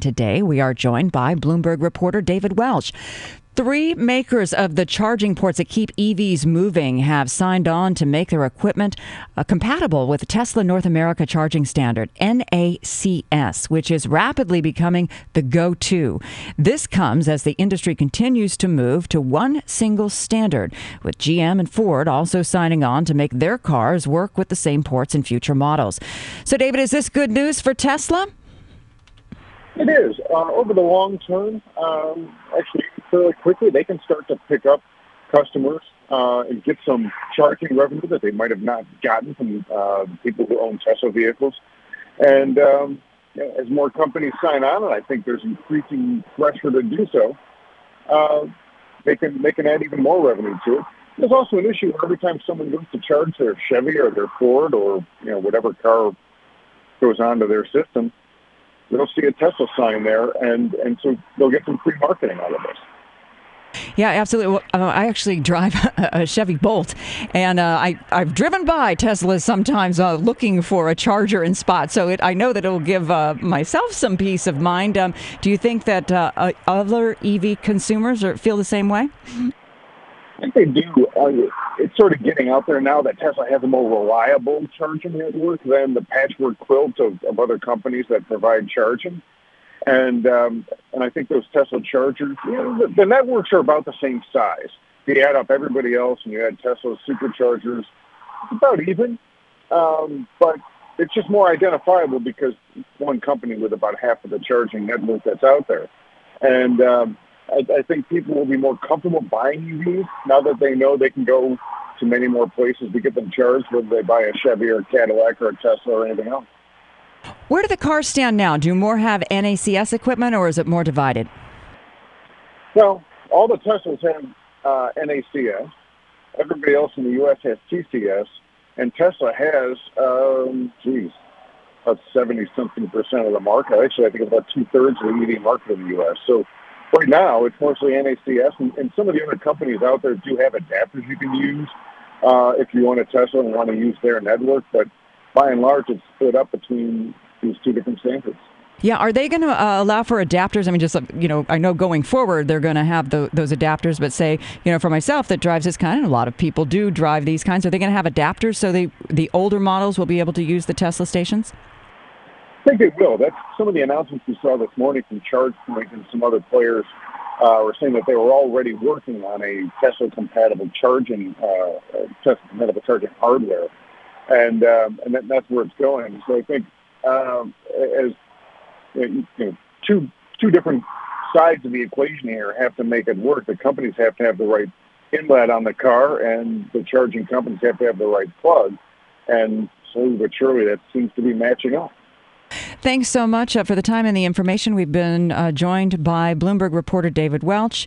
Today, we are joined by Bloomberg reporter David Welch. Three makers of the charging ports that keep EVs moving have signed on to make their equipment uh, compatible with Tesla North America charging standard, NACS, which is rapidly becoming the go to. This comes as the industry continues to move to one single standard, with GM and Ford also signing on to make their cars work with the same ports in future models. So, David, is this good news for Tesla? It is. Uh, over the long term, um, actually, fairly quickly, they can start to pick up customers uh, and get some charging revenue that they might have not gotten from uh, people who own Tesla vehicles. And um, as more companies sign on, and I think there's increasing pressure to do so, uh, they can they can add even more revenue to it. There's also an issue every time someone goes to charge their Chevy or their Ford or you know whatever car goes onto their system, they'll see a Tesla sign there, and and so they'll get some free marketing out of this. Yeah, absolutely. Well, uh, I actually drive a Chevy Bolt, and uh, I I've driven by Teslas sometimes uh, looking for a charger in spot. So it, I know that it will give uh, myself some peace of mind. Um, do you think that uh, other EV consumers are, feel the same way? I think they do. it's sort of getting out there now that Tesla has a more reliable charging network than the patchwork quilt of, of other companies that provide charging. And um, and I think those Tesla chargers, you know, the, the networks are about the same size. If you add up everybody else and you add Tesla superchargers, it's about even. Um, but it's just more identifiable because one company with about half of the charging network that's out there. And um, I, I think people will be more comfortable buying EVs now that they know they can go to many more places to get them charged, whether they buy a Chevy or a Cadillac or a Tesla or anything else. Where do the cars stand now? Do more have NACS equipment or is it more divided? Well, all the Teslas have uh, NACS. Everybody else in the U.S. has CCS. And Tesla has, um, geez, about 70 something percent of the market. Actually, I think about two thirds of the EV market in the U.S. So right now, it's mostly NACS. And, and some of the other companies out there do have adapters you can use uh, if you want a Tesla and want to use their network. But by and large, it's split up between these two different standards. Yeah, are they going to uh, allow for adapters? I mean, just you know, I know going forward they're going to have the, those adapters, but say, you know, for myself that drives this kind, and a lot of people do drive these kinds. Are they going to have adapters so they the older models will be able to use the Tesla stations? I think they will. That's some of the announcements we saw this morning from ChargePoint and some other players uh, were saying that they were already working on a Tesla compatible charging, uh, uh Tesla compatible charging hardware, and um, and that, that's where it's going. So I think um, as you know, two two different sides of the equation here have to make it work. The companies have to have the right inlet on the car, and the charging companies have to have the right plug. And slowly but surely, that seems to be matching up. Thanks so much uh, for the time and the information. We've been uh, joined by Bloomberg reporter David Welch.